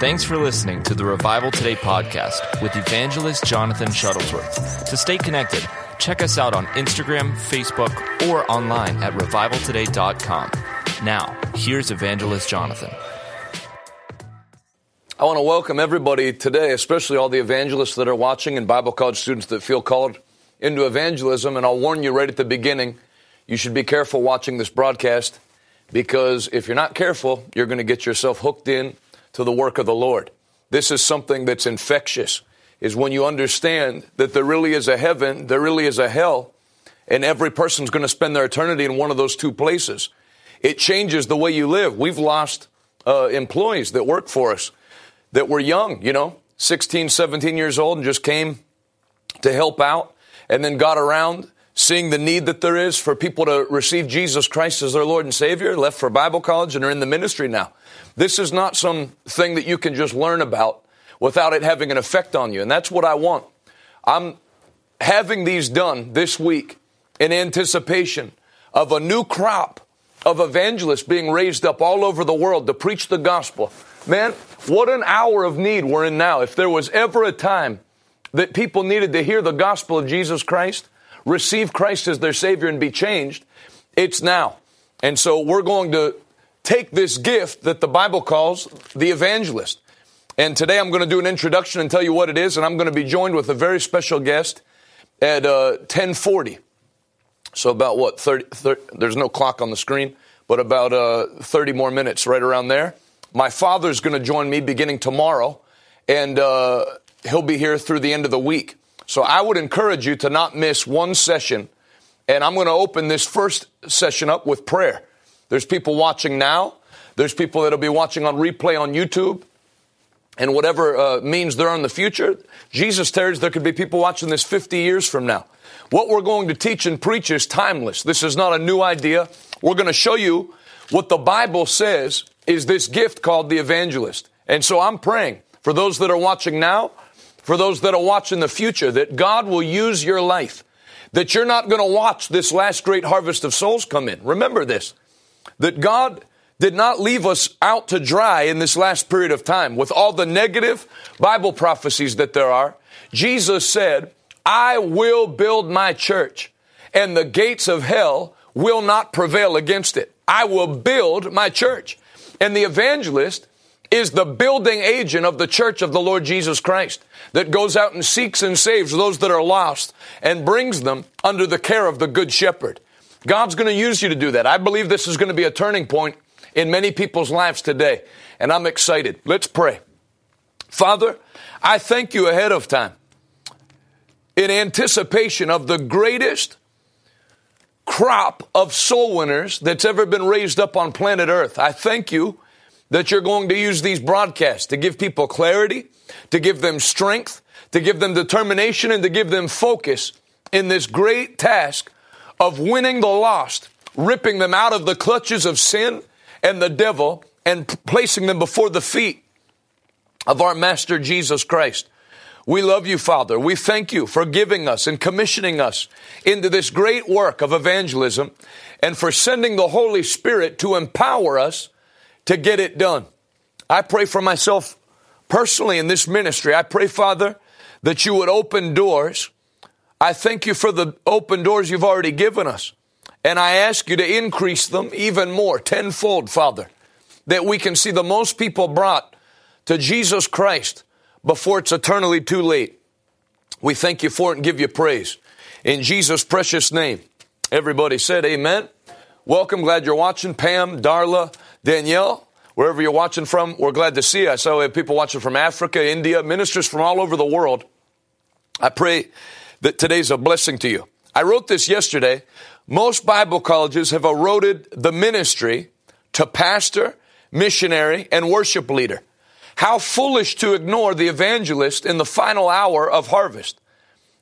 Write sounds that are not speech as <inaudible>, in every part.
Thanks for listening to the Revival Today podcast with evangelist Jonathan Shuttlesworth. To stay connected, check us out on Instagram, Facebook, or online at revivaltoday.com. Now, here's evangelist Jonathan. I want to welcome everybody today, especially all the evangelists that are watching and Bible college students that feel called into evangelism. And I'll warn you right at the beginning, you should be careful watching this broadcast because if you're not careful, you're going to get yourself hooked in to the work of the Lord. This is something that's infectious, is when you understand that there really is a heaven, there really is a hell, and every person's going to spend their eternity in one of those two places. It changes the way you live. We've lost uh, employees that work for us that were young, you know, 16, 17 years old and just came to help out and then got around seeing the need that there is for people to receive Jesus Christ as their Lord and Savior, left for Bible college and are in the ministry now. This is not something that you can just learn about without it having an effect on you. And that's what I want. I'm having these done this week in anticipation of a new crop of evangelists being raised up all over the world to preach the gospel. Man, what an hour of need we're in now. If there was ever a time that people needed to hear the gospel of Jesus Christ, receive Christ as their Savior and be changed, it's now. And so we're going to take this gift that the Bible calls the evangelist. And today I'm going to do an introduction and tell you what it is, and I'm going to be joined with a very special guest at uh, 1040. So about what, 30, 30, there's no clock on the screen, but about uh, 30 more minutes right around there. My father's going to join me beginning tomorrow, and uh, he'll be here through the end of the week. So I would encourage you to not miss one session. And I'm going to open this first session up with prayer. There's people watching now. There's people that'll be watching on replay on YouTube and whatever uh, means they're in the future. Jesus tells there could be people watching this 50 years from now. What we're going to teach and preach is timeless. This is not a new idea. We're going to show you what the Bible says is this gift called the evangelist. And so I'm praying for those that are watching now for those that are watching the future, that God will use your life, that you're not going to watch this last great harvest of souls come in. Remember this, that God did not leave us out to dry in this last period of time with all the negative Bible prophecies that there are. Jesus said, I will build my church and the gates of hell will not prevail against it. I will build my church. And the evangelist is the building agent of the church of the Lord Jesus Christ that goes out and seeks and saves those that are lost and brings them under the care of the good shepherd. God's going to use you to do that. I believe this is going to be a turning point in many people's lives today, and I'm excited. Let's pray. Father, I thank you ahead of time in anticipation of the greatest crop of soul winners that's ever been raised up on planet Earth. I thank you that you're going to use these broadcasts to give people clarity, to give them strength, to give them determination, and to give them focus in this great task of winning the lost, ripping them out of the clutches of sin and the devil, and placing them before the feet of our Master Jesus Christ. We love you, Father. We thank you for giving us and commissioning us into this great work of evangelism and for sending the Holy Spirit to empower us to get it done. I pray for myself personally in this ministry. I pray, Father, that you would open doors. I thank you for the open doors you've already given us. And I ask you to increase them even more, tenfold, Father, that we can see the most people brought to Jesus Christ before it's eternally too late. We thank you for it and give you praise. In Jesus' precious name. Everybody said amen. Welcome. Glad you're watching. Pam, Darla, Danielle, wherever you're watching from, we're glad to see you. I saw people watching from Africa, India, ministers from all over the world. I pray that today's a blessing to you. I wrote this yesterday. Most Bible colleges have eroded the ministry to pastor, missionary, and worship leader. How foolish to ignore the evangelist in the final hour of harvest.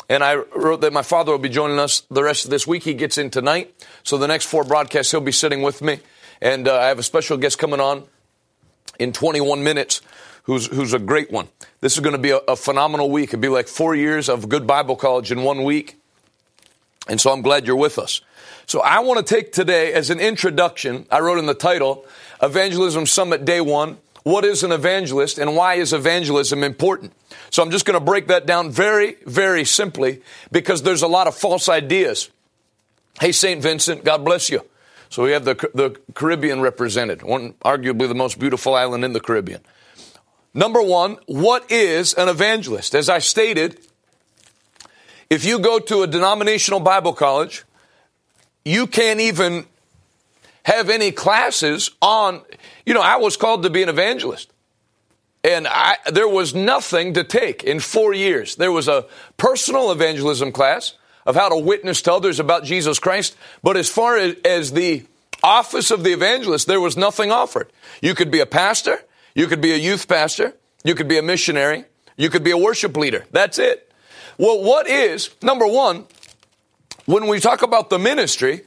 And I wrote that my father will be joining us the rest of this week. He gets in tonight. So the next four broadcasts, he'll be sitting with me. And uh, I have a special guest coming on in 21 minutes who's, who's a great one. This is going to be a, a phenomenal week. It'd be like four years of good Bible college in one week. And so I'm glad you're with us. So I want to take today as an introduction, I wrote in the title, Evangelism Summit Day One, what is an evangelist and why is evangelism important. So I'm just going to break that down very, very simply because there's a lot of false ideas. Hey, St. Vincent, God bless you. So we have the, the Caribbean represented, one arguably the most beautiful island in the Caribbean. Number one, what is an evangelist? As I stated, if you go to a denominational Bible college, you can't even have any classes on, you know, I was called to be an evangelist. And I, there was nothing to take in four years. There was a personal evangelism class of how to witness to others about Jesus Christ. But as far as, as the office of the evangelist, there was nothing offered. You could be a pastor, you could be a youth pastor, you could be a missionary, you could be a worship leader. That's it. Well, what is, number one, when we talk about the ministry,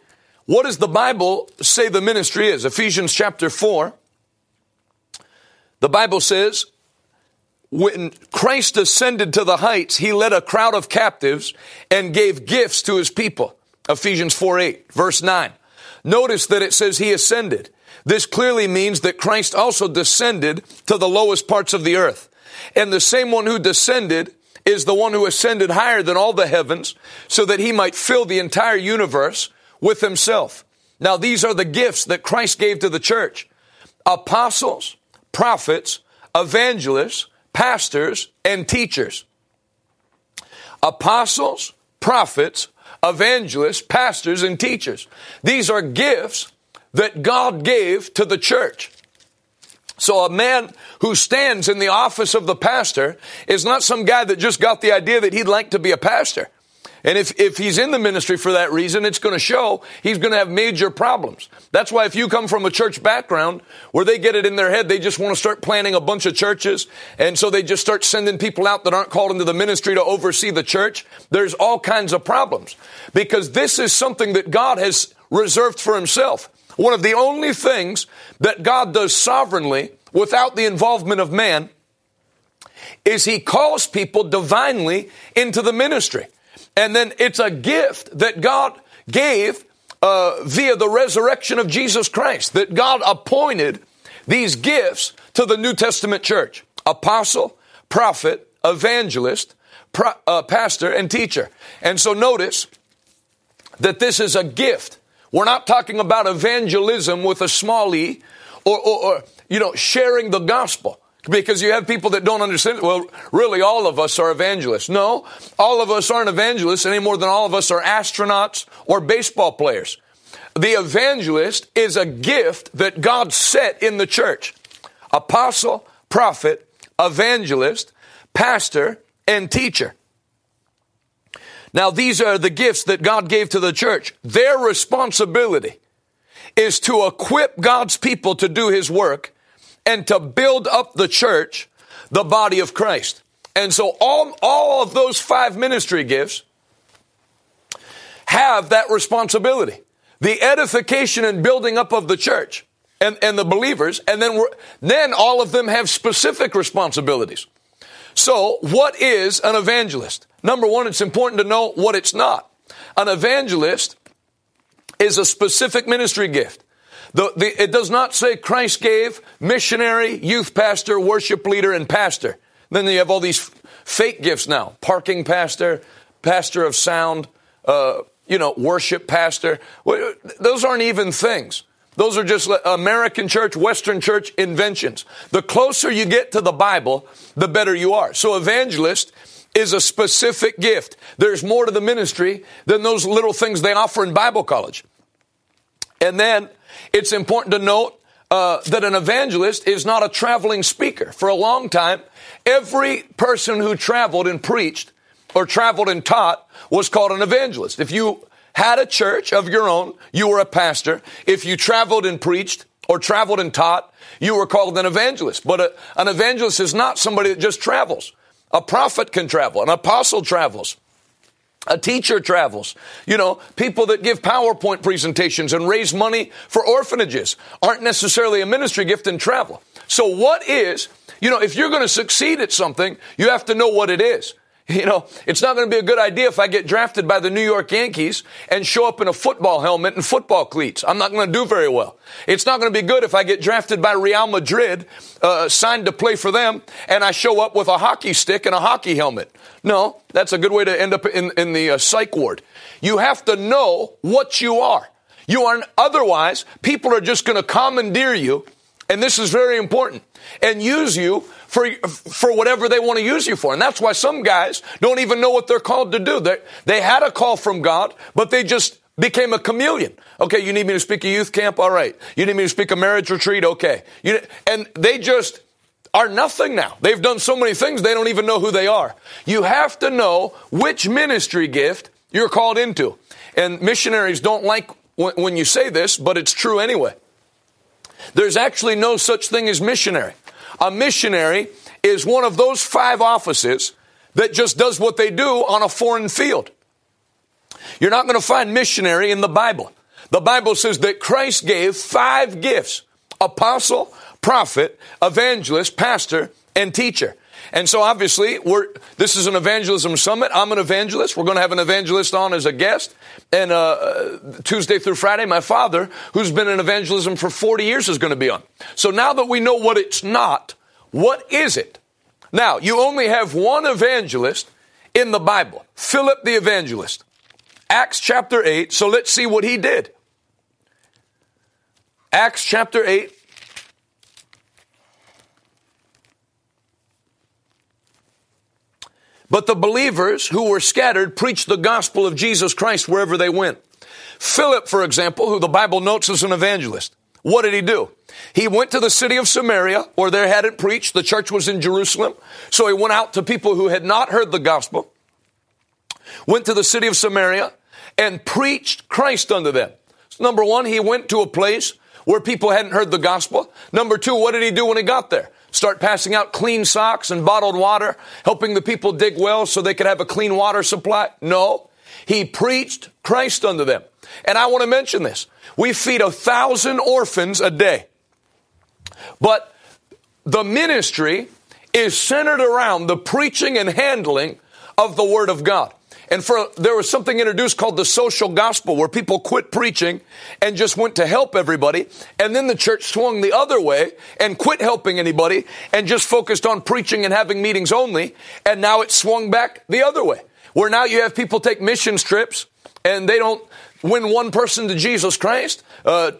what does the Bible say the ministry is? Ephesians chapter 4. The Bible says, when Christ ascended to the heights, he led a crowd of captives and gave gifts to his people. Ephesians 4 8, verse 9. Notice that it says he ascended. This clearly means that Christ also descended to the lowest parts of the earth. And the same one who descended is the one who ascended higher than all the heavens so that he might fill the entire universe with himself. Now, these are the gifts that Christ gave to the church apostles, prophets, evangelists, pastors, and teachers. Apostles, prophets, evangelists, pastors, and teachers. These are gifts that God gave to the church. So a man who stands in the office of the pastor is not some guy that just got the idea that he'd like to be a pastor. And if, if he's in the ministry for that reason, it's going to show he's going to have major problems. That's why if you come from a church background where they get it in their head, they just want to start planning a bunch of churches. And so they just start sending people out that aren't called into the ministry to oversee the church. There's all kinds of problems because this is something that God has reserved for himself. One of the only things that God does sovereignly without the involvement of man is he calls people divinely into the ministry. And then it's a gift that God gave uh, via the resurrection of Jesus Christ, that God appointed these gifts to the New Testament church apostle, prophet, evangelist, pro, uh, pastor, and teacher. And so notice that this is a gift. We're not talking about evangelism with a small e or, or, or you know, sharing the gospel. Because you have people that don't understand. Well, really, all of us are evangelists. No, all of us aren't evangelists any more than all of us are astronauts or baseball players. The evangelist is a gift that God set in the church. Apostle, prophet, evangelist, pastor, and teacher. Now, these are the gifts that God gave to the church. Their responsibility is to equip God's people to do His work and to build up the church, the body of Christ. And so all, all of those five ministry gifts have that responsibility. The edification and building up of the church and, and the believers, and then, then all of them have specific responsibilities. So, what is an evangelist? Number one, it's important to know what it's not. An evangelist is a specific ministry gift. The, the, it does not say Christ gave missionary, youth pastor, worship leader, and pastor. Then you have all these fake gifts now parking pastor, pastor of sound, uh, you know, worship pastor. Those aren't even things. Those are just American church, Western church inventions. The closer you get to the Bible, the better you are. So, evangelist is a specific gift. There's more to the ministry than those little things they offer in Bible college. And then it's important to note uh, that an evangelist is not a traveling speaker. For a long time, every person who traveled and preached or traveled and taught was called an evangelist. If you had a church of your own, you were a pastor. If you traveled and preached or traveled and taught, you were called an evangelist. But a, an evangelist is not somebody that just travels. A prophet can travel, an apostle travels. A teacher travels. You know, people that give PowerPoint presentations and raise money for orphanages aren't necessarily a ministry gift and travel. So what is, you know, if you're going to succeed at something, you have to know what it is. <laughs> You know, it's not going to be a good idea if I get drafted by the New York Yankees and show up in a football helmet and football cleats. I'm not going to do very well. It's not going to be good if I get drafted by Real Madrid, uh, signed to play for them, and I show up with a hockey stick and a hockey helmet. No, that's a good way to end up in, in the uh, psych ward. You have to know what you are. You are otherwise, people are just going to commandeer you, and this is very important, and use you for, for whatever they want to use you for. And that's why some guys don't even know what they're called to do. They, they had a call from God, but they just became a chameleon. Okay, you need me to speak a youth camp? All right. You need me to speak a marriage retreat? Okay. You, and they just are nothing now. They've done so many things, they don't even know who they are. You have to know which ministry gift you're called into. And missionaries don't like when you say this, but it's true anyway. There's actually no such thing as missionary. A missionary is one of those five offices that just does what they do on a foreign field. You're not going to find missionary in the Bible. The Bible says that Christ gave five gifts apostle, prophet, evangelist, pastor, and teacher. And so obviously, we're, this is an evangelism summit. I'm an evangelist. We're going to have an evangelist on as a guest. And uh, Tuesday through Friday, my father, who's been in evangelism for 40 years, is going to be on. So now that we know what it's not, what is it? Now, you only have one evangelist in the Bible Philip the evangelist. Acts chapter 8. So let's see what he did. Acts chapter 8. But the believers who were scattered preached the gospel of Jesus Christ wherever they went. Philip, for example, who the Bible notes as an evangelist, what did he do? He went to the city of Samaria where there hadn't preached. The church was in Jerusalem. So he went out to people who had not heard the gospel, went to the city of Samaria and preached Christ unto them. So number one, he went to a place where people hadn't heard the gospel. Number two, what did he do when he got there? Start passing out clean socks and bottled water, helping the people dig wells so they could have a clean water supply? No. He preached Christ unto them. And I want to mention this. We feed a thousand orphans a day. But the ministry is centered around the preaching and handling of the Word of God. And for there was something introduced called the social gospel where people quit preaching and just went to help everybody. And then the church swung the other way and quit helping anybody and just focused on preaching and having meetings only. And now it swung back the other way where now you have people take missions trips and they don't win one person to Jesus Christ. Uh,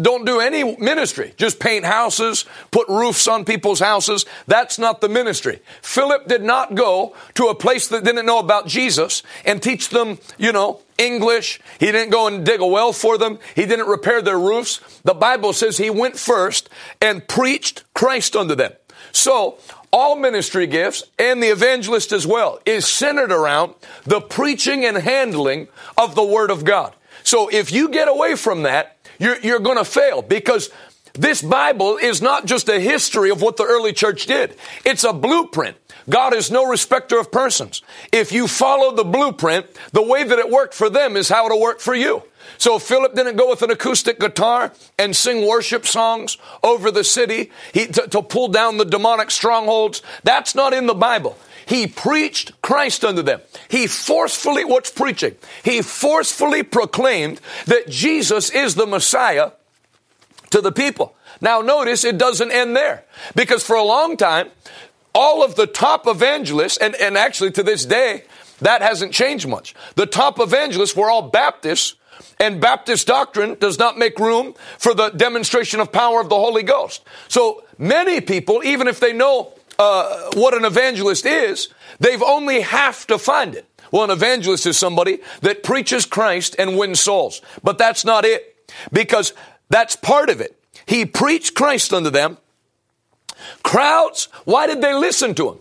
don't do any ministry. Just paint houses, put roofs on people's houses. That's not the ministry. Philip did not go to a place that didn't know about Jesus and teach them, you know, English. He didn't go and dig a well for them. He didn't repair their roofs. The Bible says he went first and preached Christ unto them. So, all ministry gifts and the evangelist as well is centered around the preaching and handling of the Word of God. So if you get away from that, you're, you're going to fail because this Bible is not just a history of what the early church did. It's a blueprint. God is no respecter of persons. If you follow the blueprint, the way that it worked for them is how it'll work for you. So Philip didn't go with an acoustic guitar and sing worship songs over the city he, to, to pull down the demonic strongholds. That's not in the Bible. He preached Christ unto them. He forcefully, what's preaching? He forcefully proclaimed that Jesus is the Messiah to the people. Now notice it doesn't end there because for a long time, all of the top evangelists, and, and actually to this day, that hasn't changed much. The top evangelists were all Baptists and Baptist doctrine does not make room for the demonstration of power of the Holy Ghost. So many people, even if they know uh, what an evangelist is, they've only have to find it. Well, an evangelist is somebody that preaches Christ and wins souls. But that's not it. Because that's part of it. He preached Christ unto them. Crowds, why did they listen to him?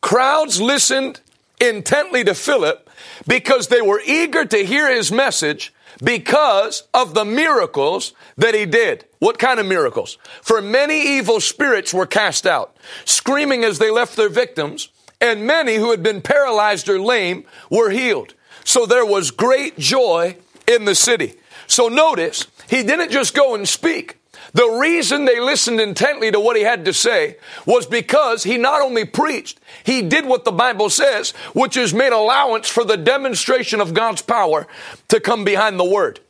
Crowds listened intently to Philip because they were eager to hear his message because of the miracles that he did. What kind of miracles? For many evil spirits were cast out, screaming as they left their victims, and many who had been paralyzed or lame were healed. So there was great joy in the city. So notice, he didn't just go and speak. The reason they listened intently to what he had to say was because he not only preached, he did what the Bible says, which is made allowance for the demonstration of God's power to come behind the word.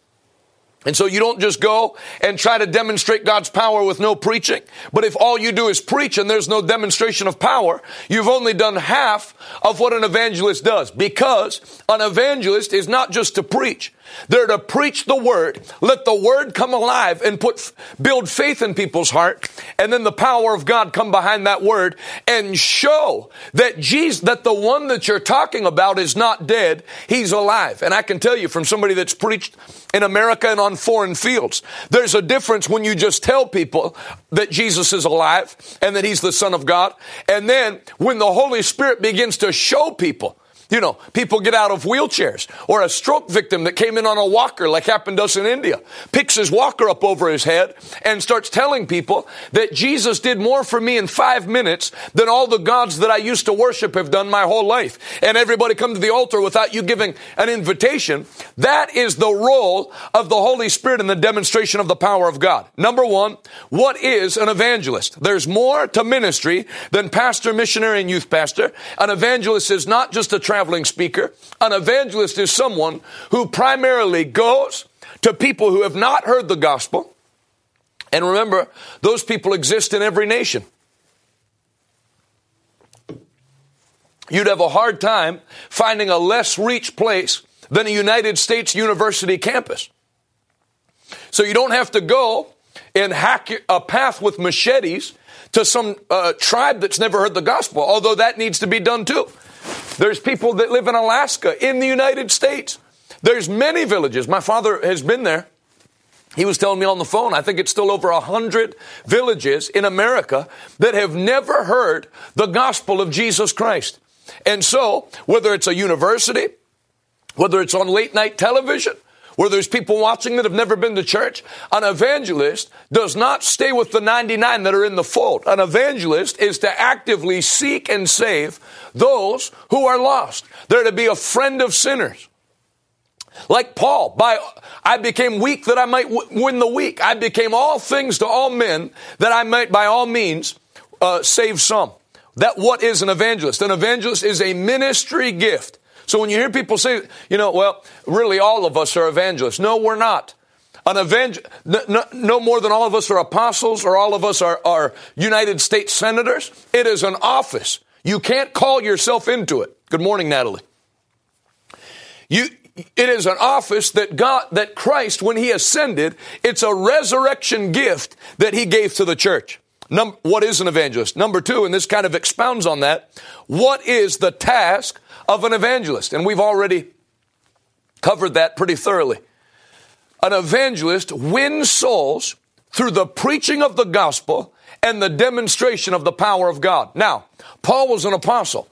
And so you don't just go and try to demonstrate God's power with no preaching. But if all you do is preach and there's no demonstration of power, you've only done half of what an evangelist does. Because an evangelist is not just to preach. They're to preach the word, let the word come alive and put, build faith in people's heart. And then the power of God come behind that word and show that Jesus, that the one that you're talking about is not dead. He's alive. And I can tell you from somebody that's preached in America and on foreign fields, there's a difference when you just tell people that Jesus is alive and that he's the son of God. And then when the Holy Spirit begins to show people you know, people get out of wheelchairs or a stroke victim that came in on a walker like happened to us in India, picks his walker up over his head and starts telling people that Jesus did more for me in five minutes than all the gods that I used to worship have done my whole life. And everybody come to the altar without you giving an invitation. That is the role of the Holy Spirit in the demonstration of the power of God. Number one, what is an evangelist? There's more to ministry than pastor, missionary, and youth pastor. An evangelist is not just a traveling speaker. An evangelist is someone who primarily goes to people who have not heard the gospel. And remember, those people exist in every nation. You'd have a hard time finding a less reached place than a United States University campus. So you don't have to go and hack a path with machetes to some uh, tribe that's never heard the gospel, although that needs to be done too. There's people that live in Alaska, in the United States. There's many villages. My father has been there. He was telling me on the phone, I think it's still over a hundred villages in America that have never heard the gospel of Jesus Christ. And so, whether it's a university, whether it's on late night television, where there's people watching that have never been to church. An evangelist does not stay with the 99 that are in the fold. An evangelist is to actively seek and save those who are lost. They're to be a friend of sinners. Like Paul, by I became weak that I might w- win the weak. I became all things to all men that I might by all means uh, save some. That what is an evangelist? An evangelist is a ministry gift. So when you hear people say, you know, well, really all of us are evangelists. No, we're not. An evangel- no, no, more than all of us are apostles or all of us are, are United States senators. It is an office. You can't call yourself into it. Good morning, Natalie. You, it is an office that God, that Christ, when He ascended, it's a resurrection gift that He gave to the church. Number, what is an evangelist? Number two, and this kind of expounds on that, what is the task of an evangelist. And we've already covered that pretty thoroughly. An evangelist wins souls through the preaching of the gospel and the demonstration of the power of God. Now, Paul was an apostle.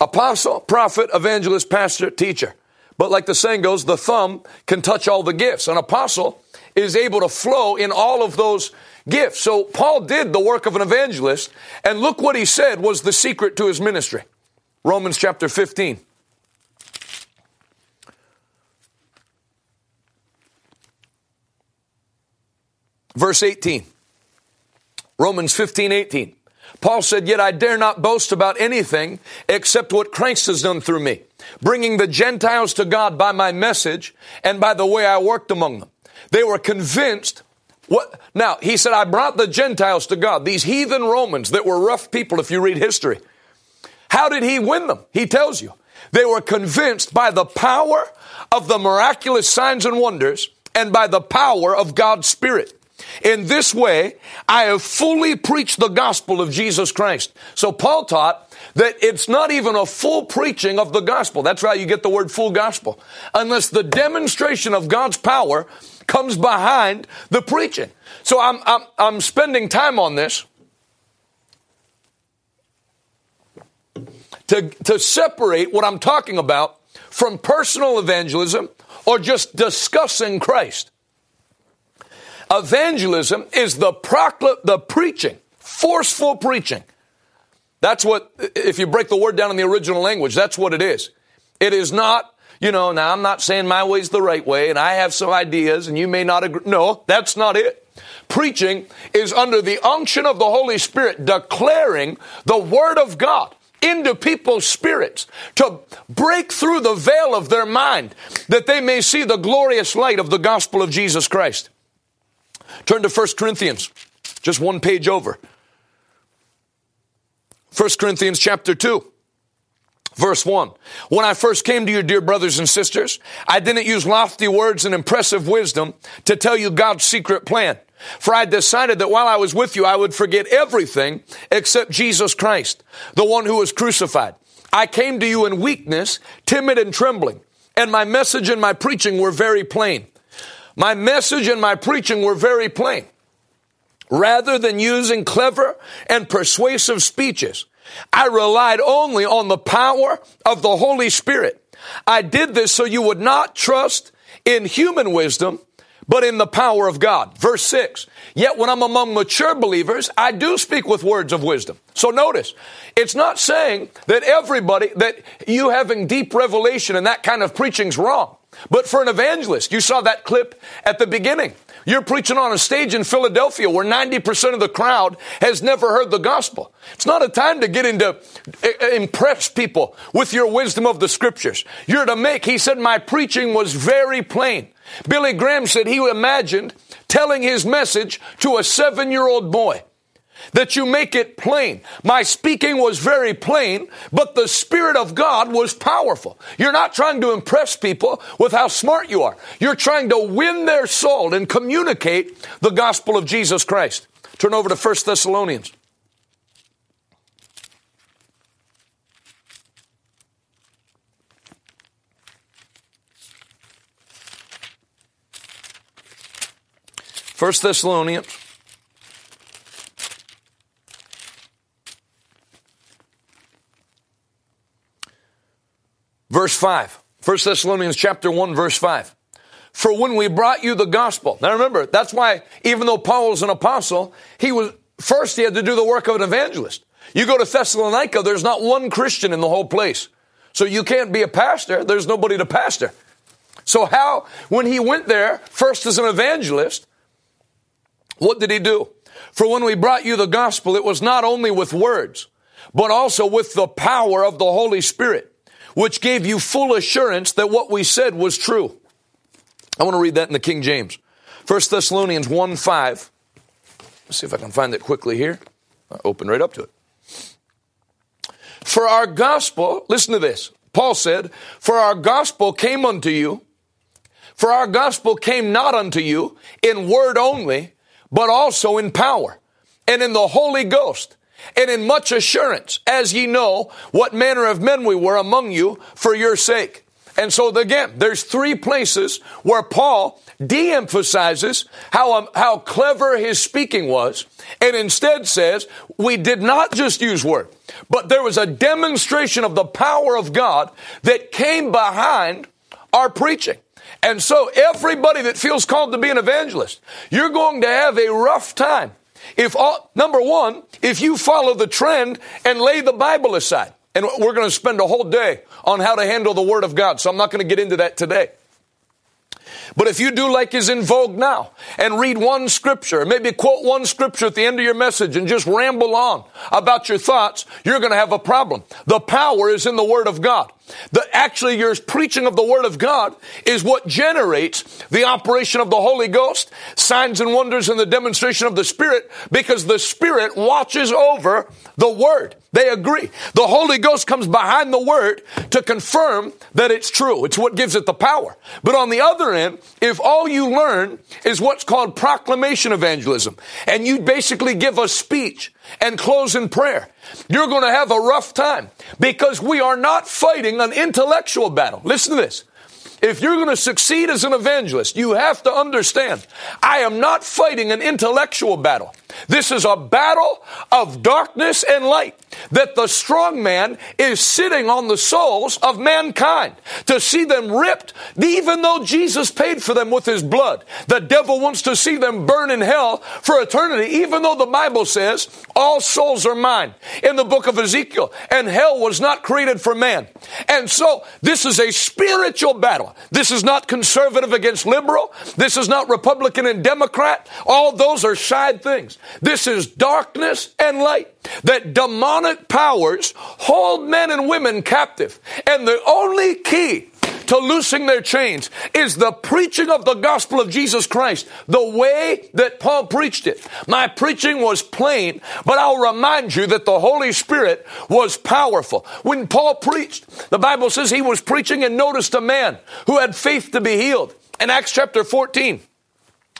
Apostle, prophet, evangelist, pastor, teacher. But like the saying goes, the thumb can touch all the gifts. An apostle is able to flow in all of those gifts. So Paul did the work of an evangelist, and look what he said was the secret to his ministry. Romans chapter 15. Verse 18. Romans 15, 18. Paul said, Yet I dare not boast about anything except what Christ has done through me, bringing the Gentiles to God by my message and by the way I worked among them. They were convinced what, now, he said, I brought the Gentiles to God, these heathen Romans that were rough people if you read history. How did he win them? He tells you. They were convinced by the power of the miraculous signs and wonders and by the power of God's Spirit. In this way, I have fully preached the gospel of Jesus Christ. So Paul taught that it's not even a full preaching of the gospel. That's why you get the word full gospel. Unless the demonstration of God's power comes behind the preaching. So I'm, I'm, I'm spending time on this to, to separate what I'm talking about from personal evangelism or just discussing Christ. Evangelism is the procl- the preaching, forceful preaching. That's what, if you break the word down in the original language, that's what it is. It is not, you know, now I'm not saying my way's the right way and I have some ideas and you may not agree. No, that's not it. Preaching is under the unction of the Holy Spirit declaring the Word of God into people's spirits to break through the veil of their mind that they may see the glorious light of the gospel of Jesus Christ. Turn to 1 Corinthians, just one page over. 1 Corinthians chapter 2. Verse 1. When I first came to you, dear brothers and sisters, I didn't use lofty words and impressive wisdom to tell you God's secret plan. For I decided that while I was with you, I would forget everything except Jesus Christ, the one who was crucified. I came to you in weakness, timid and trembling, and my message and my preaching were very plain. My message and my preaching were very plain. Rather than using clever and persuasive speeches, I relied only on the power of the Holy Spirit. I did this so you would not trust in human wisdom, but in the power of God. Verse 6. Yet when I'm among mature believers, I do speak with words of wisdom. So notice, it's not saying that everybody, that you having deep revelation and that kind of preaching's wrong. But for an evangelist, you saw that clip at the beginning. You're preaching on a stage in Philadelphia where 90% of the crowd has never heard the gospel. It's not a time to get into uh, impress people with your wisdom of the scriptures. You're to make, he said, my preaching was very plain. Billy Graham said he imagined telling his message to a seven year old boy that you make it plain. My speaking was very plain, but the Spirit of God was powerful. You're not trying to impress people with how smart you are. You're trying to win their soul and communicate the gospel of Jesus Christ. Turn over to 1 Thessalonians. First Thessalonians Verse 5. 1 Thessalonians chapter 1 verse 5. For when we brought you the gospel. Now remember, that's why even though Paul was an apostle, he was, first he had to do the work of an evangelist. You go to Thessalonica, there's not one Christian in the whole place. So you can't be a pastor, there's nobody to pastor. So how, when he went there, first as an evangelist, what did he do? For when we brought you the gospel, it was not only with words, but also with the power of the Holy Spirit which gave you full assurance that what we said was true. I want to read that in the King James. 1 Thessalonians 1 5. Let's see if I can find it quickly here. I open right up to it. For our gospel, listen to this. Paul said, For our gospel came unto you, for our gospel came not unto you in word only, but also in power and in the Holy Ghost and in much assurance, as ye know what manner of men we were among you for your sake. And so again, there's three places where Paul de-emphasizes how, um, how clever his speaking was and instead says, we did not just use word, but there was a demonstration of the power of God that came behind our preaching. And so everybody that feels called to be an evangelist, you're going to have a rough time if all, number one, if you follow the trend and lay the Bible aside, and we're going to spend a whole day on how to handle the Word of God, so I'm not going to get into that today. But if you do like is in vogue now and read one scripture, maybe quote one scripture at the end of your message and just ramble on about your thoughts, you're going to have a problem. The power is in the Word of God. The, actually, your preaching of the Word of God is what generates the operation of the Holy Ghost, signs and wonders, and the demonstration of the Spirit, because the Spirit watches over the Word. They agree. The Holy Ghost comes behind the Word to confirm that it's true. It's what gives it the power. But on the other end, if all you learn is what's called proclamation evangelism, and you basically give a speech and close in prayer, you're going to have a rough time because we are not fighting an intellectual battle. Listen to this. If you're going to succeed as an evangelist, you have to understand I am not fighting an intellectual battle. This is a battle of darkness and light that the strong man is sitting on the souls of mankind to see them ripped, even though Jesus paid for them with his blood. The devil wants to see them burn in hell for eternity, even though the Bible says all souls are mine in the book of Ezekiel, and hell was not created for man. And so this is a spiritual battle. This is not conservative against liberal. This is not Republican and Democrat. All those are side things. This is darkness and light. That demonic powers hold men and women captive. And the only key to loosing their chains is the preaching of the gospel of Jesus Christ, the way that Paul preached it. My preaching was plain, but I'll remind you that the Holy Spirit was powerful. When Paul preached, the Bible says he was preaching and noticed a man who had faith to be healed. In Acts chapter 14,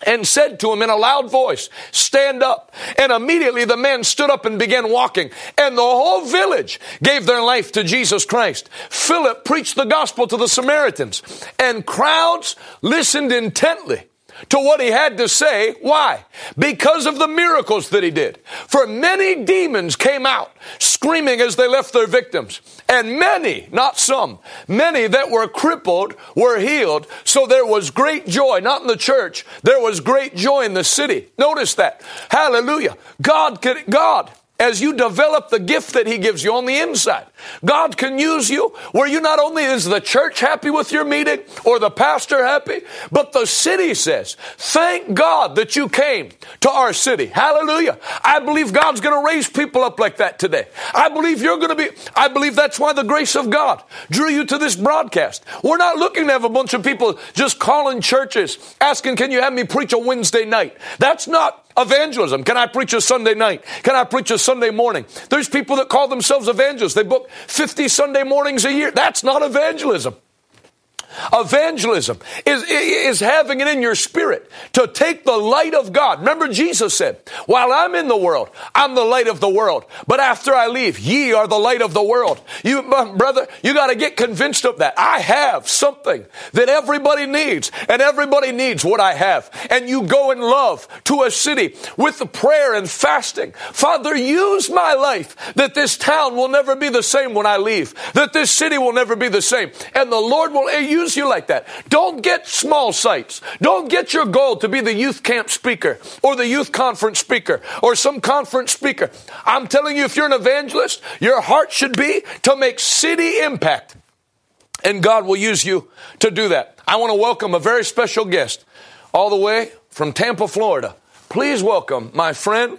and said to him in a loud voice, Stand up. And immediately the man stood up and began walking. And the whole village gave their life to Jesus Christ. Philip preached the gospel to the Samaritans, and crowds listened intently to what he had to say. Why? Because of the miracles that he did. For many demons came out screaming as they left their victims. And many, not some, many that were crippled were healed. So there was great joy, not in the church, there was great joy in the city. Notice that. Hallelujah. God, God as you develop the gift that He gives you on the inside. God can use you where you not only is the church happy with your meeting or the pastor happy, but the city says, thank God that you came to our city. Hallelujah. I believe God's going to raise people up like that today. I believe you're going to be, I believe that's why the grace of God drew you to this broadcast. We're not looking to have a bunch of people just calling churches asking, can you have me preach a Wednesday night? That's not Evangelism. Can I preach a Sunday night? Can I preach a Sunday morning? There's people that call themselves evangelists. They book 50 Sunday mornings a year. That's not evangelism. Evangelism is, is having it in your spirit to take the light of God. Remember, Jesus said, While I'm in the world, I'm the light of the world. But after I leave, ye are the light of the world. You, brother, you got to get convinced of that. I have something that everybody needs, and everybody needs what I have. And you go in love to a city with the prayer and fasting. Father, use my life that this town will never be the same when I leave, that this city will never be the same. And the Lord will use use you like that. Don't get small sights. Don't get your goal to be the youth camp speaker or the youth conference speaker or some conference speaker. I'm telling you, if you're an evangelist, your heart should be to make city impact. And God will use you to do that. I want to welcome a very special guest all the way from Tampa, Florida. Please welcome my friend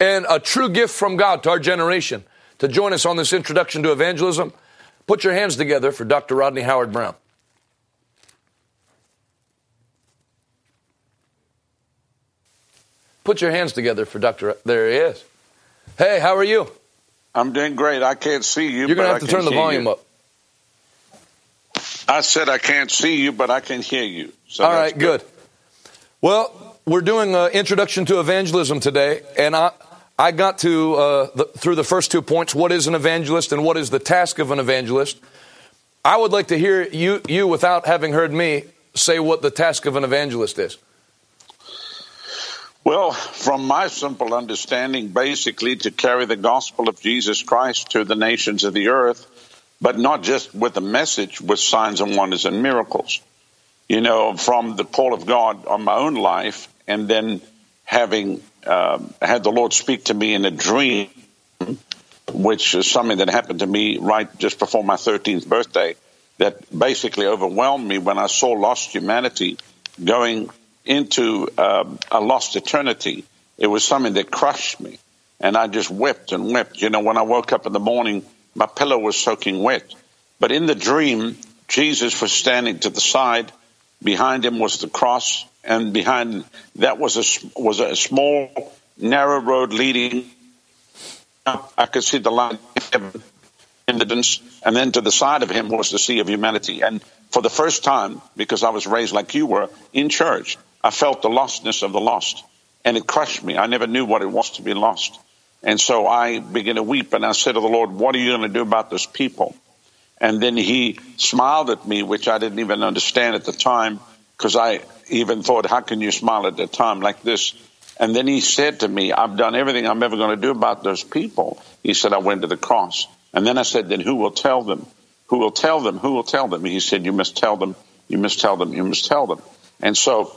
and a true gift from God to our generation to join us on this introduction to evangelism. Put your hands together for Dr. Rodney Howard Browne. Put your hands together for Dr. There he is. Hey, how are you? I'm doing great. I can't see you. You're going to have to turn the volume you. up. I said I can't see you, but I can hear you. So All right, good. good. Well, we're doing an introduction to evangelism today, and I, I got to uh, the, through the first two points: what is an evangelist and what is the task of an evangelist. I would like to hear you, you without having heard me, say what the task of an evangelist is. Well, from my simple understanding, basically to carry the gospel of Jesus Christ to the nations of the earth, but not just with a message, with signs and wonders and miracles. You know, from the call of God on my own life, and then having um, had the Lord speak to me in a dream, which is something that happened to me right just before my 13th birthday, that basically overwhelmed me when I saw lost humanity going into um, a lost eternity. It was something that crushed me. And I just wept and wept. You know, when I woke up in the morning, my pillow was soaking wet. But in the dream, Jesus was standing to the side. Behind him was the cross, and behind that was a was a small, narrow road leading. I could see the light of heaven in the distance, and then to the side of him was the sea of humanity. And for the first time, because I was raised like you were in church, I felt the lostness of the lost, and it crushed me. I never knew what it was to be lost. And so I began to weep, and I said to the Lord, What are you going to do about this people? And then he smiled at me, which I didn't even understand at the time, because I even thought, How can you smile at the time like this? And then he said to me, I've done everything I'm ever going to do about those people. He said, I went to the cross. And then I said, then who will tell them? Who will tell them? Who will tell them? He said, you must tell them. You must tell them. You must tell them. And so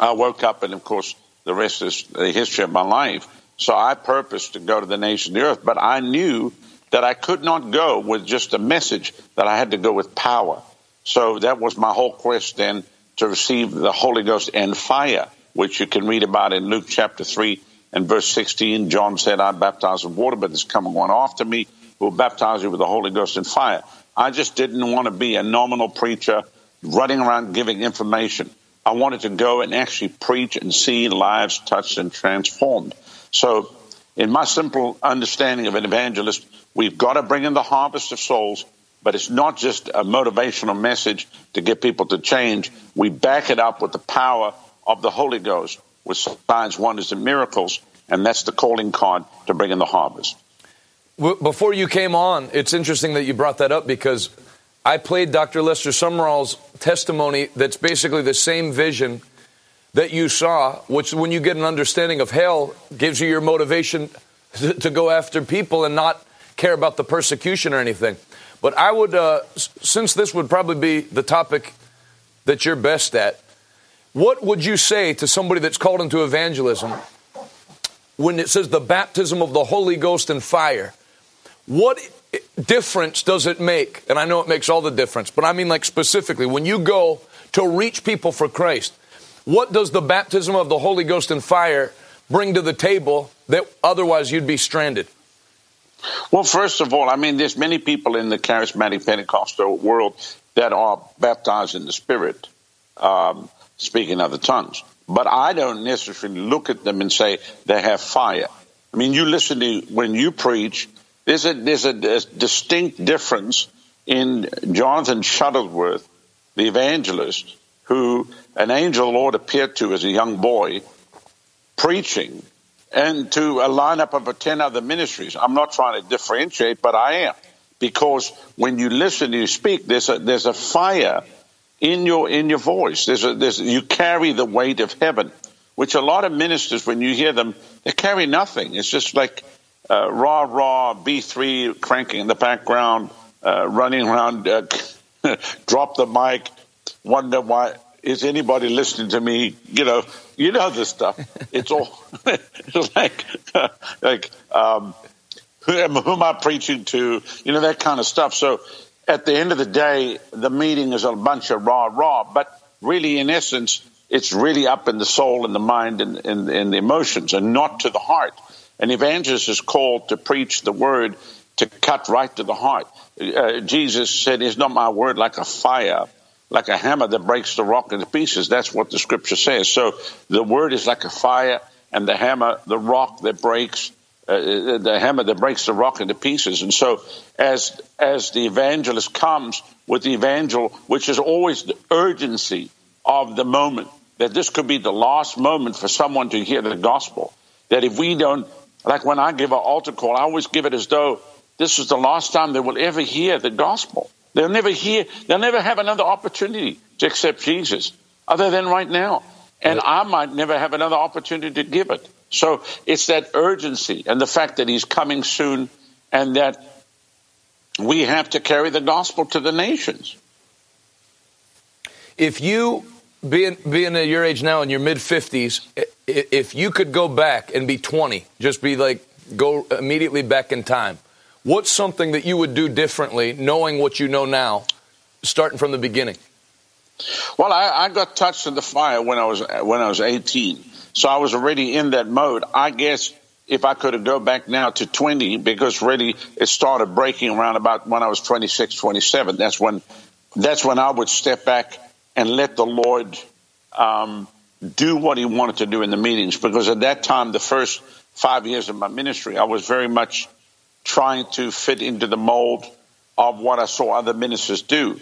I woke up and of course the rest is the history of my life. So I purposed to go to the nation of the earth, but I knew that I could not go with just a message, that I had to go with power. So that was my whole quest then to receive the Holy Ghost and fire, which you can read about in Luke chapter 3 and verse 16. John said, I baptize with water, but there's coming one after me who will baptize you with the Holy Ghost and fire. I just didn't want to be a nominal preacher running around giving information. I wanted to go and actually preach and see lives touched and transformed. So, in my simple understanding of an evangelist, we've got to bring in the harvest of souls, but it's not just a motivational message to get people to change. We back it up with the power of the Holy Ghost, with signs, wonders, and miracles, and that's the calling card to bring in the harvest. Before you came on, it's interesting that you brought that up because I played Dr. Lester Sumrall's testimony that's basically the same vision that you saw, which when you get an understanding of hell, gives you your motivation to, <laughs> to go after people and not care about the persecution or anything. But I would, uh, since this would probably be the topic that you're best at, what would you say to somebody that's called into evangelism when it says the baptism of the Holy Ghost and fire? What difference does it make? And I know it makes all the difference, but I mean, like specifically, when you go to reach people for Christ, what does the baptism of the Holy Ghost and fire bring to the table that otherwise you'd be stranded? Well, first of all, I mean, there's many people in the charismatic Pentecostal world that are baptized in the Spirit, um, speaking other tongues. But I don't necessarily look at them and say they have fire. I mean, you listen to when you preach, there's a, there's a, a distinct difference in Jonathan Shuttlesworth, the evangelist, who an angel of the Lord appeared to as a young boy preaching and to a lineup of 10 other ministries. I'm not trying to differentiate, but I am. Because when you listen, you speak, there's a, there's a fire in your, in your voice. There's a, there's, you carry the weight of heaven, which a lot of ministers, when you hear them, they carry nothing. It's just like uh, raw, raw B3 cranking in the background, uh, running around, uh, <laughs> drop the mic, wonder why is anybody listening to me? You know, you know this stuff. <laughs> It's all it's <laughs> like like um, who am, who am I preaching to? You know that kind of stuff. So at the end of the day, the meeting is a bunch of raw, raw. But really, in essence, it's really up in the soul and the mind and, and, and the emotions, and not to the heart. An evangelist is called to preach the word to cut right to the heart. Uh, Jesus said, "Is not my word like a fire?" like a hammer that breaks the rock into pieces. That's what the scripture says. So the word is like a fire, and the hammer, the rock that breaks, uh, uh, the hammer that breaks the rock into pieces. And so as as the evangelist comes with the evangel, which is always the urgency of the moment, that this could be the last moment for someone to hear the gospel. That if we don't, like when I give an altar call, I always give it as though this is the last time they will ever hear the gospel. They'll never hear, they'll never have another opportunity to accept Jesus other than right now. And I might never have another opportunity to give it. So it's that urgency and the fact that he's coming soon and that we have to carry the gospel to the nations. If you, being, being at your age now in your mid 50s, if you could go back and be 20, just be like, go immediately back in time What's something that you would do differently, knowing what you know now, starting from the beginning? Well, I, I got touched in the fire when I was when I was 18, so I was already in that mode. I guess if I could have go back now to 20, because really it started breaking around about when I was 26, 27. That's when that's when I would step back and let the Lord um, do what He wanted to do in the meetings. Because at that time, the first five years of my ministry, I was very much trying to fit into the mold of what I saw other ministers do.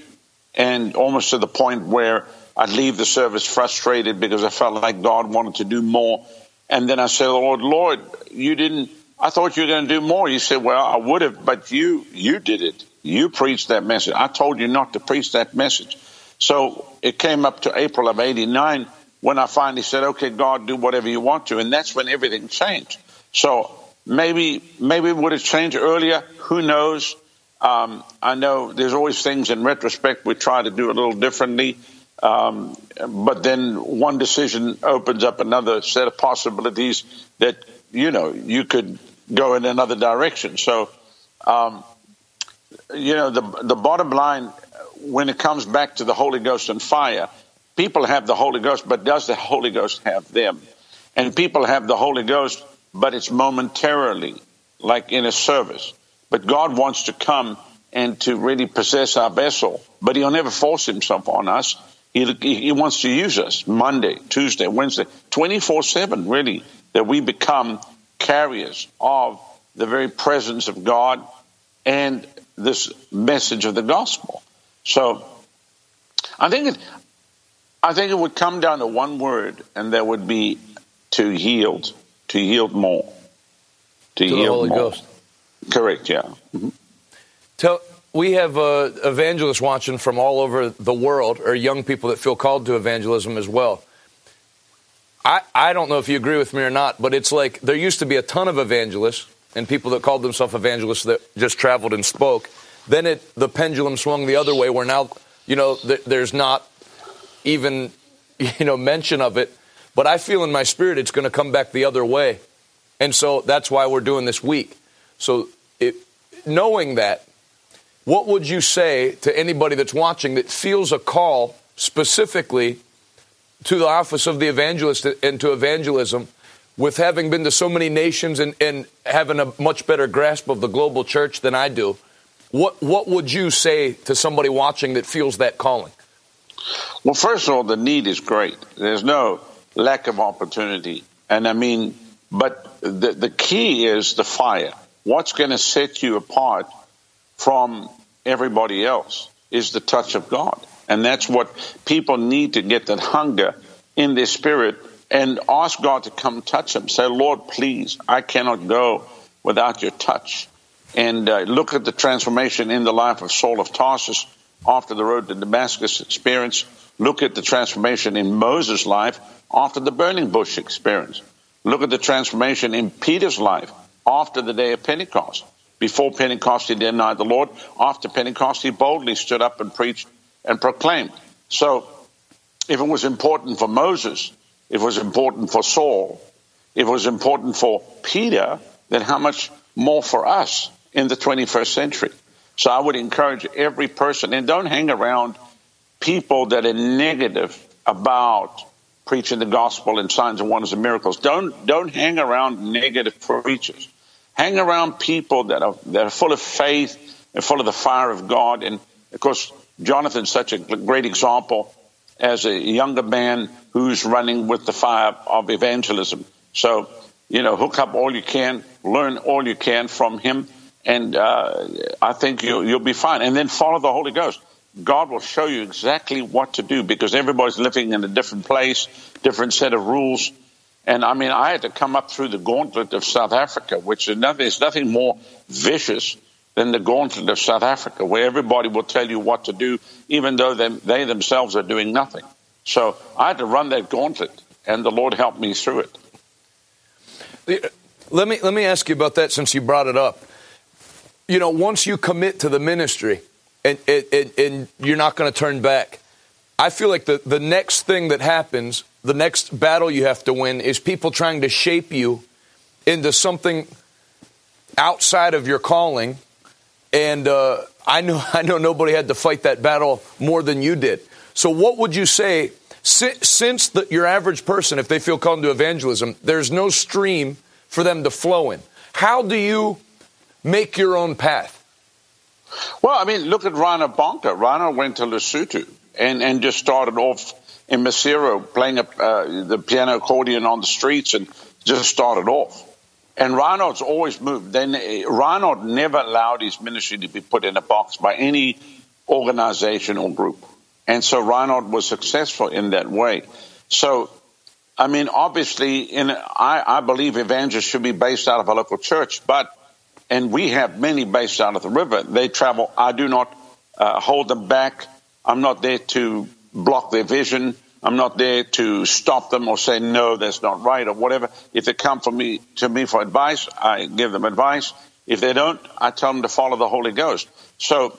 And almost to the point where I'd leave the service frustrated because I felt like God wanted to do more. And then I said, Lord, Lord, you didn't, I thought you were going to do more. He said, well, I would have, but you, you did it. You preached that message. I told you not to preach that message. So it came up to April of 89 when I finally said, okay, God, do whatever you want to. And that's when everything changed. So maybe, maybe would have changed earlier. Who knows? Um, I know there's always things in retrospect we try to do a little differently. Um, but then one decision opens up another set of possibilities that, you know, you could go in another direction. So, um, you know, the, the bottom line, when it comes back to the Holy Ghost and fire, people have the Holy Ghost, but does the Holy Ghost have them? And people have the Holy Ghost, but it's momentarily, like in a service. But God wants to come and to really possess our vessel, but He'll never force Himself on us. He, he wants to use us Monday, Tuesday, Wednesday, 24 7, really, that we become carriers of the very presence of God and this message of the gospel. So I think it, I think it would come down to one word, and that would be to yield, to yield more, to, to yield the Holy more. Ghost. Correct. Yeah. Mm-hmm. Tell we have uh, evangelists watching from all over the world, or young people that feel called to evangelism as well. I, I don't know if you agree with me or not, but it's like there used to be a ton of evangelists and people that called themselves evangelists that just traveled and spoke. Then it the pendulum swung the other way, where now you know th- there's not even you know mention of it. But I feel in my spirit it's going to come back the other way, and so that's why we're doing this week. So it, knowing that, what would you say to anybody that's watching that feels a call specifically to the office of the evangelist and to evangelism with having been to so many nations and, and having a much better grasp of the global church than I do? What, what would you say to somebody watching that feels that calling? Well, first of all, the need is great. There's no lack of opportunity. And I mean, but the, the key is the fire. What's going to set you apart from everybody else is the touch of God. And that's what people need to get that hunger in their spirit and ask God to come touch them. Say, Lord, please, I cannot go without your touch. And uh, look at the transformation in the life of Saul of Tarsus after the road to Damascus experience. Look at the transformation in Moses' life after the burning bush experience. Look at the transformation in Peter's life after the day of Pentecost. Before Pentecost, he denied the Lord. After Pentecost, he boldly stood up and preached and proclaimed. So, if it was important for Moses, if it was important for Saul, if it was important for Peter, then how much more for us in the 21st century? So I would encourage every person, and don't hang around people that are negative about preaching the gospel and signs and wonders and miracles. Don't don't hang around negative preachers. Hang around people that are that are full of faith and full of the fire of God. And of course, Jonathan's such a great example as a younger man who's running with the fire of evangelism. So, you know, hook up all you can, learn all you can from him, and uh, I think you'll, you'll be fine. And then follow the Holy Ghost. God will show you exactly what to do because everybody's living in a different place, different set of rules. And I mean, I had to come up through the gauntlet of South Africa, which is nothing, is nothing more vicious than the gauntlet of South Africa, where everybody will tell you what to do, even though they, they themselves are doing nothing. So I had to run that gauntlet, and the Lord helped me through it. Let me let me ask you about that since you brought it up. You know, once you commit to the ministry, and and, and you're not going to turn back. I feel like the, the next thing that happens the next battle you have to win is people trying to shape you into something outside of your calling. And uh, I know <laughs> I know nobody had to fight that battle more than you did. So, what would you say since the, your average person, if they feel called to evangelism, there's no stream for them to flow in? How do you make your own path? Well, I mean, look at Reinhard Bonnke. Reinhard went to Lesotho and, and just started off in Maseru playing a, uh, the piano accordion on the streets and just started off. And Reinhard's always moved. Then uh, Reinhard never allowed his ministry to be put in a box by any organization or group. And so Reinhard was successful in that way. So, I mean, obviously, in, I, I believe evangelists should be based out of a local church, but, and we have many based out of the river. They travel. I do not uh, hold them back. I'm not there to block their vision. I'm not there to stop them or say no, that's not right or whatever. If they come for me to me for advice, I give them advice. If they don't, I tell them to follow the Holy Ghost. So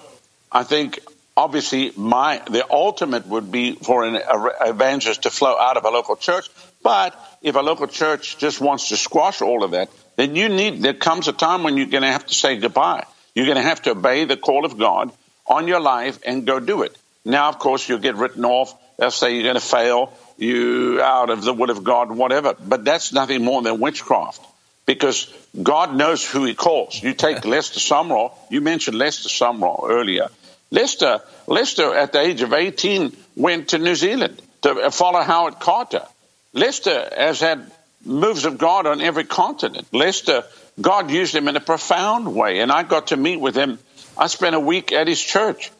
I think obviously my the ultimate would be for an evangelist to flow out of a local church. But if a local church just wants to squash all of that, then you need there comes a time when you're going to have to say goodbye. You're going to have to obey the call of God on your life and go do it. Now, of course, you'll get written off. They'll say you're going to fail. You out of the will of God, whatever. But that's nothing more than witchcraft because God knows who He calls. You take Lester Sumrall. You mentioned Lester Sumrall earlier. Lester, Lester, at the age of 18, went to New Zealand to follow Howard Carter. Lester has had moves of God on every continent. Lester, God used him in a profound way, and I got to meet with him. I spent a week at his church.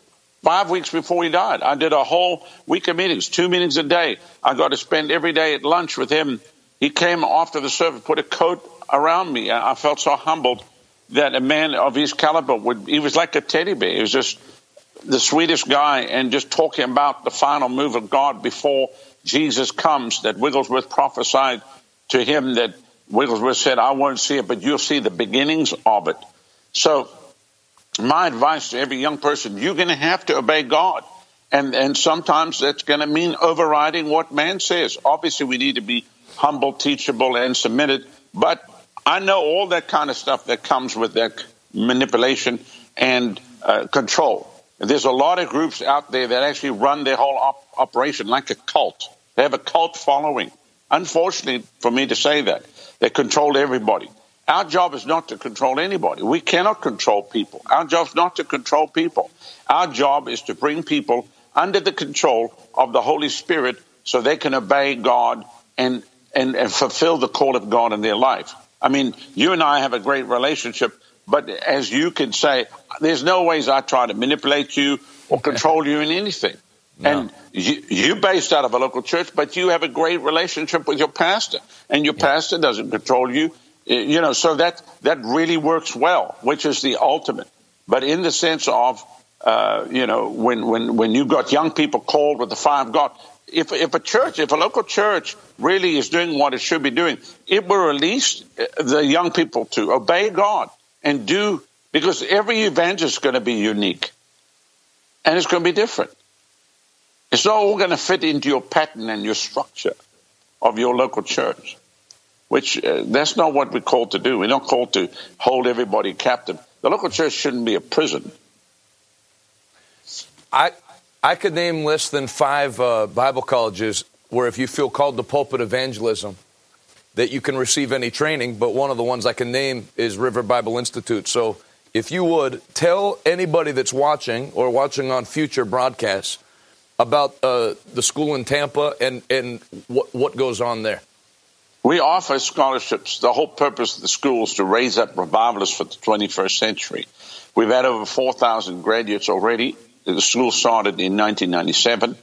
Five weeks before he died, I did a whole week of meetings, two meetings a day. I got to spend every day at lunch with him. He came after the service, put a coat around me. I felt so humbled that a man of his caliber would, he was like a teddy bear. He was just the sweetest guy and just talking about the final move of God before Jesus comes that Wigglesworth prophesied to him that Wigglesworth said, I won't see it, but you'll see the beginnings of it. So my advice to every young person, you're going to have to obey God. And, and sometimes that's going to mean overriding what man says. Obviously, we need to be humble, teachable, and submitted. But I know all that kind of stuff that comes with that manipulation and uh, control. There's a lot of groups out there that actually run their whole op- operation like a cult. They have a cult following. Unfortunately, for me to say that, they control everybody. Our job is not to control anybody. We cannot control people. Our job is not to control people. Our job is to bring people under the control of the Holy Spirit so they can obey God and, and, and fulfill the call of God in their life. I mean, you and I have a great relationship, but as you can say, there's no ways I try to manipulate you or control you in anything. No. And you, you're based out of a local church, but you have a great relationship with your pastor, and your yeah. pastor doesn't control you you know, so that that really works well, which is the ultimate. But in the sense of, uh, you know, when when when you got young people called with the fire of God, if if a church, if a local church really is doing what it should be doing, it will release the young people to obey God and do because every evangelist is going to be unique, and it's going to be different. It's not all going to fit into your pattern and your structure of your local church which uh, that's not what we're called to do. We're not called to hold everybody captive. The local church shouldn't be a prison. I I could name less than five uh, Bible colleges where, if you feel called to pulpit evangelism, that you can receive any training. But one of the ones I can name is River Bible Institute. So, if you would tell anybody that's watching or watching on future broadcasts about uh, the school in Tampa and and what what goes on there. We offer scholarships. The whole purpose of the school is to raise up revivalists for the 21st century. We've had over 4,000 graduates already. The school started in 1997.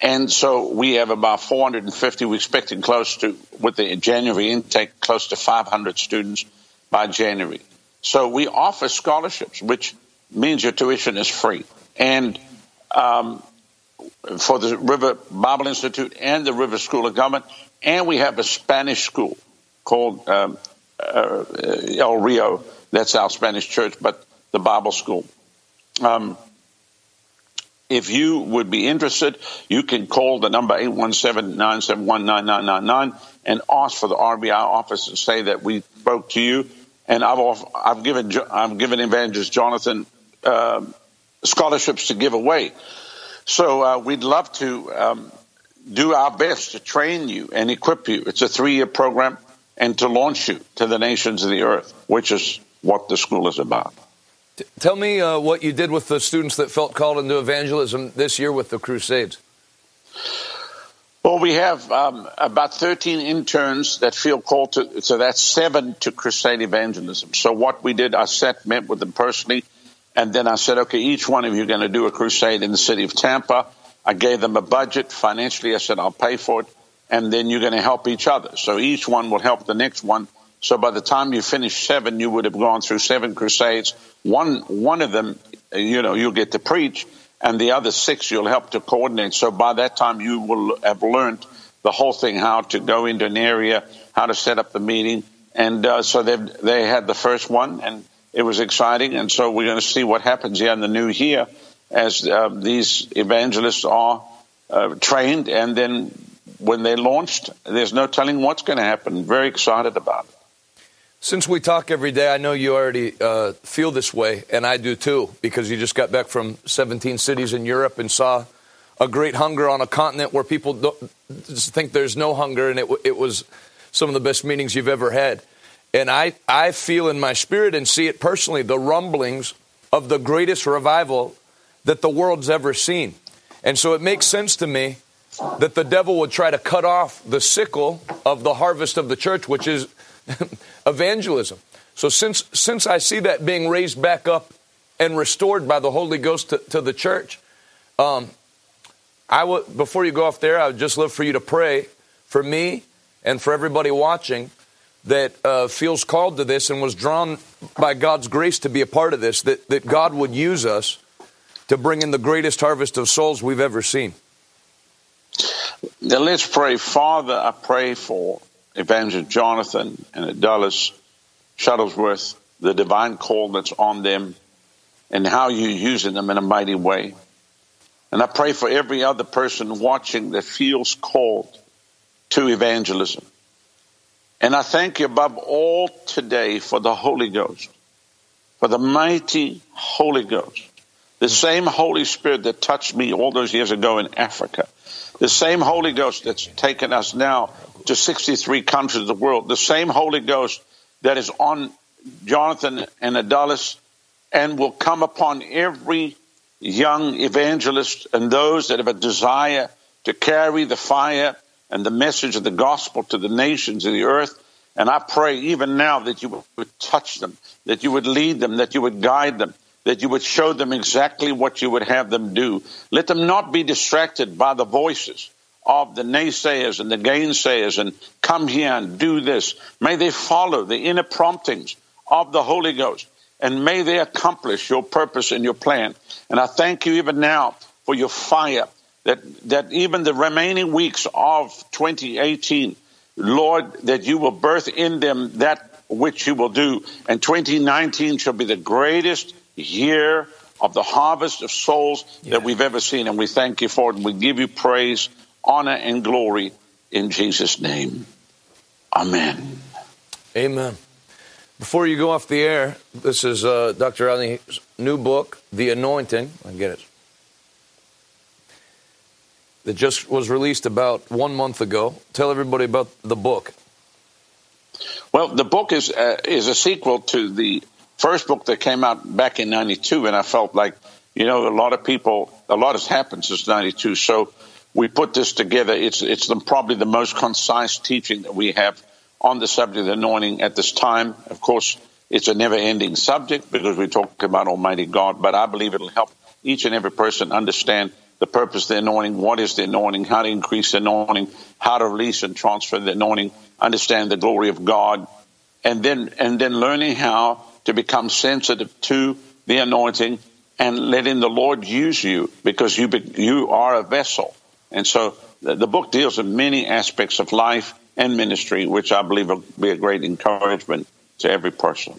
And so we have about 450. We're expecting close to, with the January intake, close to 500 students by January. So we offer scholarships, which means your tuition is free. And um, for the River Bible Institute and the River School of Government, and we have a Spanish school called um, uh, El Rio. That's our Spanish church, but the Bible school. Um, if you would be interested, you can call the number 817-971-9999 and ask for the RBI office and say that we spoke to you. And I've, I've given I've given Evangelist Jonathan uh, scholarships to give away. So uh, we'd love to um, do our best to train you and equip you. It's a three year program and to launch you to the nations of the earth, which is what the school is about. Tell me uh, what you did with the students that felt called into evangelism this year with the Crusades. Well, we have um, about 13 interns that feel called to, so that's seven to crusade evangelism. So what we did, I sat, met with them personally, and then I said, okay, each one of you are going to do a crusade in the city of Tampa. I gave them a budget financially. I said, I'll pay for it. And then you're going to help each other. So each one will help the next one. So by the time you finish seven, you would have gone through seven crusades. One, one of them, you know, you'll get to preach. and the other six you'll help to coordinate. So by that time, you will have learned the whole thing, how to go into an area, how to set up the meeting. And uh, so they they had the first one, and it was exciting. And so we're going to see what happens here in the new year as uh, these evangelists are uh, trained, and then when they're launched, there's no telling what's going to happen. Very excited about it. Since we talk every day, I know you already uh, feel this way, and I do too, because you just got back from 17 cities in Europe and saw a great hunger on a continent where people think there's no hunger, and it, it was some of the best meetings you've ever had. And I, I feel in my spirit and see it personally the rumblings of the greatest revival that the world's ever seen. And so it makes sense to me that the devil would try to cut off the sickle of the harvest of the church, which is <laughs> evangelism. So since since I see that being raised back up and restored by the Holy Ghost to, to the church, um, I would before you go off there, I would just love for you to pray for me and for everybody watching that uh, feels called to this and was drawn by God's grace to be a part of this. That that God would use us to bring in the greatest harvest of souls we've ever seen. Now let's pray. Father, I pray for Evangelist Jonathan and Adalis Shuttlesworth, the divine call that's on them, and how you're using them in a mighty way. And I pray for every other person watching that feels called to evangelism. And I thank you above all today for the Holy Ghost, for the mighty Holy Ghost the hmm. same Holy Spirit that touched me all those years ago in Africa. The same Holy Ghost that's taken us now to 63 countries of the world. The same Holy Ghost that is on Jonathan and Adalis and will come upon every young evangelist and those that have a desire to carry the fire and the message of the gospel to the nations of the earth. And I pray even now that you would touch them, that you would lead them, that you would guide them, that you would show them exactly what you would have them do. Let them not be distracted by the voices of the naysayers and the gainsayers and come here and do this. May they follow the inner promptings of the Holy Ghost and may they accomplish your purpose and your plan. And I thank you even now for your fire that, that even the remaining weeks of 2018, Lord, that you will birth in them that which you will do. And 2019 shall be the greatest year of the harvest of souls yeah. that we've ever seen. And we thank you for it. And we give you praise, honor, and glory in Jesus' name. Amen. Amen. Before you go off the air, this is uh, Dr. Ali's new book, The Anointing. I get it. That just was released about one month ago. Tell everybody about the book. Well, the book is uh, is a sequel to the first book that came out back in 92 and I felt like, you know, a lot of people, a lot has happened since 92. So we put this together. It's, it's the, probably the most concise teaching that we have on the subject of anointing at this time. Of course, it's a never ending subject because we talk about Almighty God, but I believe it'll help each and every person understand the purpose the anointing, what is the anointing, how to increase the anointing, how to release and transfer the anointing, understand the glory of God, and then, and then learning how to become sensitive to the anointing and letting the Lord use you because you, you are a vessel. And so the, the book deals with many aspects of life and ministry, which I believe will be a great encouragement to every person.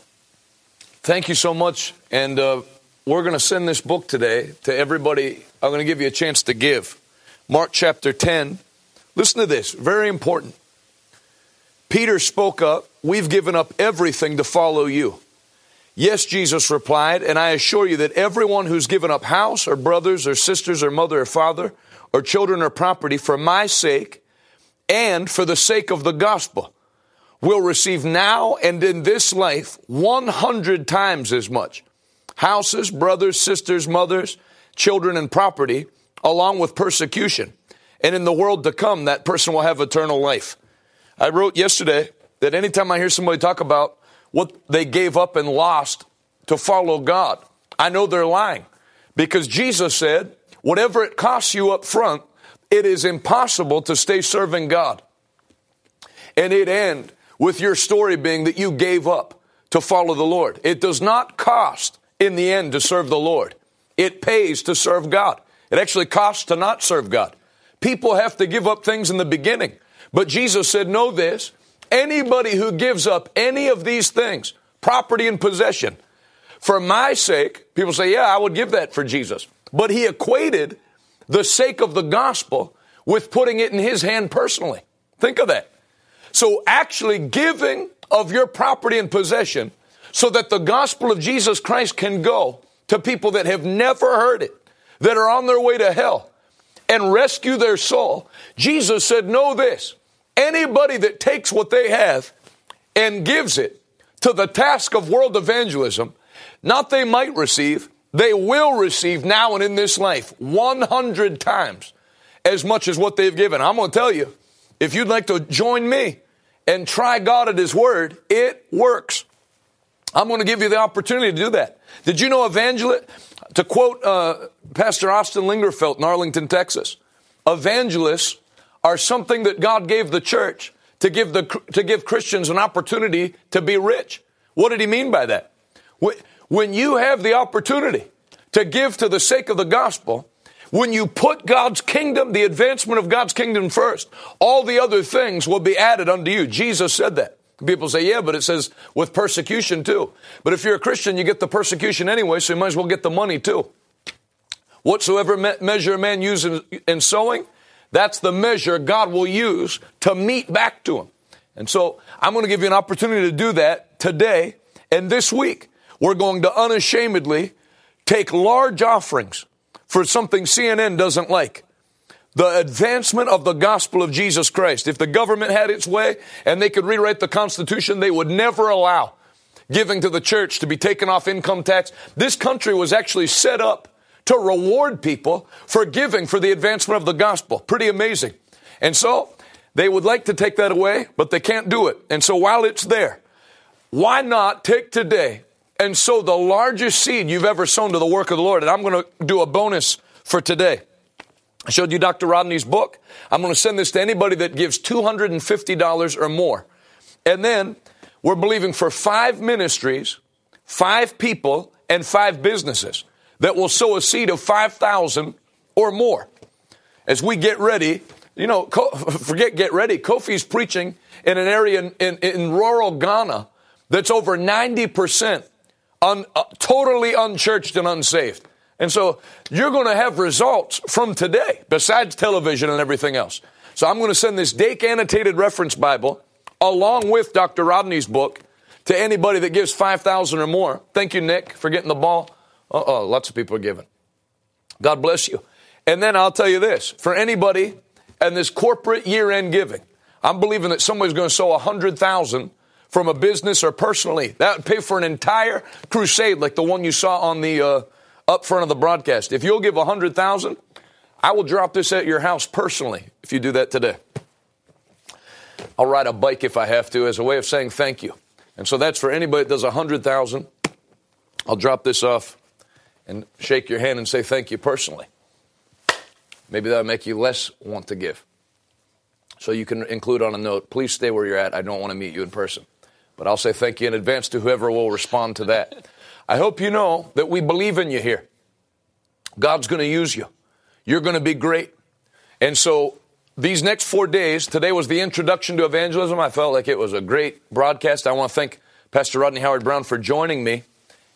Thank you so much. And uh, we're going to send this book today to everybody. I'm going to give you a chance to give. Mark chapter 10. Listen to this, very important. Peter spoke up, We've given up everything to follow you. Yes, Jesus replied, and I assure you that everyone who's given up house or brothers or sisters or mother or father or children or property for my sake and for the sake of the gospel will receive now and in this life 100 times as much houses, brothers, sisters, mothers, children, and property, along with persecution. And in the world to come, that person will have eternal life. I wrote yesterday that anytime I hear somebody talk about what they gave up and lost to follow God. I know they're lying because Jesus said, whatever it costs you up front, it is impossible to stay serving God. And it end with your story being that you gave up to follow the Lord. It does not cost in the end to serve the Lord. It pays to serve God. It actually costs to not serve God. People have to give up things in the beginning. But Jesus said, Know this anybody who gives up any of these things, property and possession, for my sake, people say, Yeah, I would give that for Jesus. But he equated the sake of the gospel with putting it in his hand personally. Think of that. So actually giving of your property and possession so that the gospel of Jesus Christ can go to people that have never heard it, that are on their way to hell, and rescue their soul. Jesus said, Know this anybody that takes what they have and gives it to the task of world evangelism, not they might receive, they will receive now and in this life 100 times as much as what they've given. I'm going to tell you, if you'd like to join me and try God at His Word, it works. I'm going to give you the opportunity to do that. Did you know evangelist? To quote uh, Pastor Austin Lingerfeld in Arlington, Texas, evangelists are something that God gave the church to give the to give Christians an opportunity to be rich. What did he mean by that? When you have the opportunity to give to the sake of the gospel, when you put God's kingdom, the advancement of God's kingdom first, all the other things will be added unto you. Jesus said that. People say, yeah, but it says with persecution too. But if you're a Christian, you get the persecution anyway, so you might as well get the money too. Whatsoever me- measure a man uses in, in sowing, that's the measure God will use to meet back to him. And so I'm going to give you an opportunity to do that today and this week. We're going to unashamedly take large offerings for something CNN doesn't like. The advancement of the gospel of Jesus Christ. If the government had its way and they could rewrite the Constitution, they would never allow giving to the church to be taken off income tax. This country was actually set up to reward people for giving for the advancement of the gospel. Pretty amazing. And so they would like to take that away, but they can't do it. And so while it's there, why not take today and sow the largest seed you've ever sown to the work of the Lord. And I'm going to do a bonus for today. I showed you Dr. Rodney's book. I'm going to send this to anybody that gives $250 or more. And then we're believing for five ministries, five people, and five businesses that will sow a seed of 5,000 or more. As we get ready, you know, <laughs> forget get ready. Kofi's preaching in an area in, in, in rural Ghana that's over 90% un, uh, totally unchurched and unsaved. And so you're going to have results from today, besides television and everything else. So I'm going to send this Dake annotated reference Bible along with Dr. Rodney's book to anybody that gives 5,000 or more. Thank you, Nick, for getting the ball. Uh oh, lots of people are giving. God bless you. And then I'll tell you this for anybody and this corporate year end giving, I'm believing that somebody's going to sow 100,000 from a business or personally. That would pay for an entire crusade like the one you saw on the uh, up front of the broadcast. If you'll give a hundred thousand, I will drop this at your house personally if you do that today. I'll ride a bike if I have to as a way of saying thank you. And so that's for anybody that does a hundred thousand. I'll drop this off and shake your hand and say thank you personally. Maybe that'll make you less want to give. So you can include on a note, please stay where you're at. I don't want to meet you in person. But I'll say thank you in advance to whoever will respond to that. I hope you know that we believe in you here. God's going to use you. You're going to be great. And so these next four days, today was the introduction to evangelism. I felt like it was a great broadcast. I want to thank Pastor Rodney Howard Browne for joining me.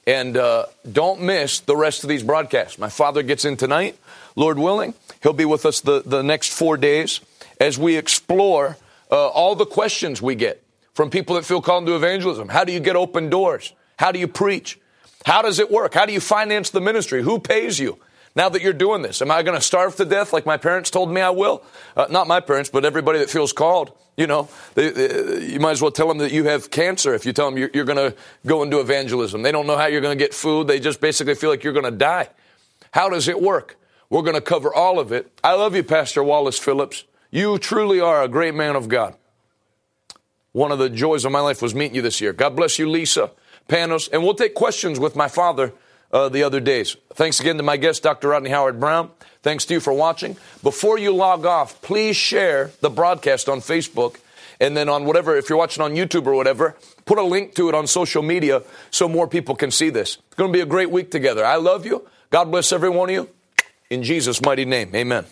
And uh, don't miss the rest of these broadcasts. My father gets in tonight, Lord willing. He'll be with us the, the next four days as we explore uh, all the questions we get from people that feel called into evangelism. How do you get open doors? How do you preach? How does it work? How do you finance the ministry? Who pays you? Now that you're doing this, am I going to starve to death like my parents told me I will? Uh, not my parents, but everybody that feels called. You know, they, they, you might as well tell them that you have cancer if you tell them you're, you're going to go and do evangelism. They don't know how you're going to get food. They just basically feel like you're going to die. How does it work? We're going to cover all of it. I love you, Pastor Wallace Phillips. You truly are a great man of God. One of the joys of my life was meeting you this year. God bless you, Lisa, Panos. And we'll take questions with my father uh, the other days. Thanks again to my guest, Dr. Rodney Howard Browne. Thanks to you for watching. Before you log off, please share the broadcast on Facebook and then on whatever, if you're watching on YouTube or whatever, put a link to it on social media so more people can see this. It's going to be a great week together. I love you. God bless every one of you. In Jesus' mighty name, amen.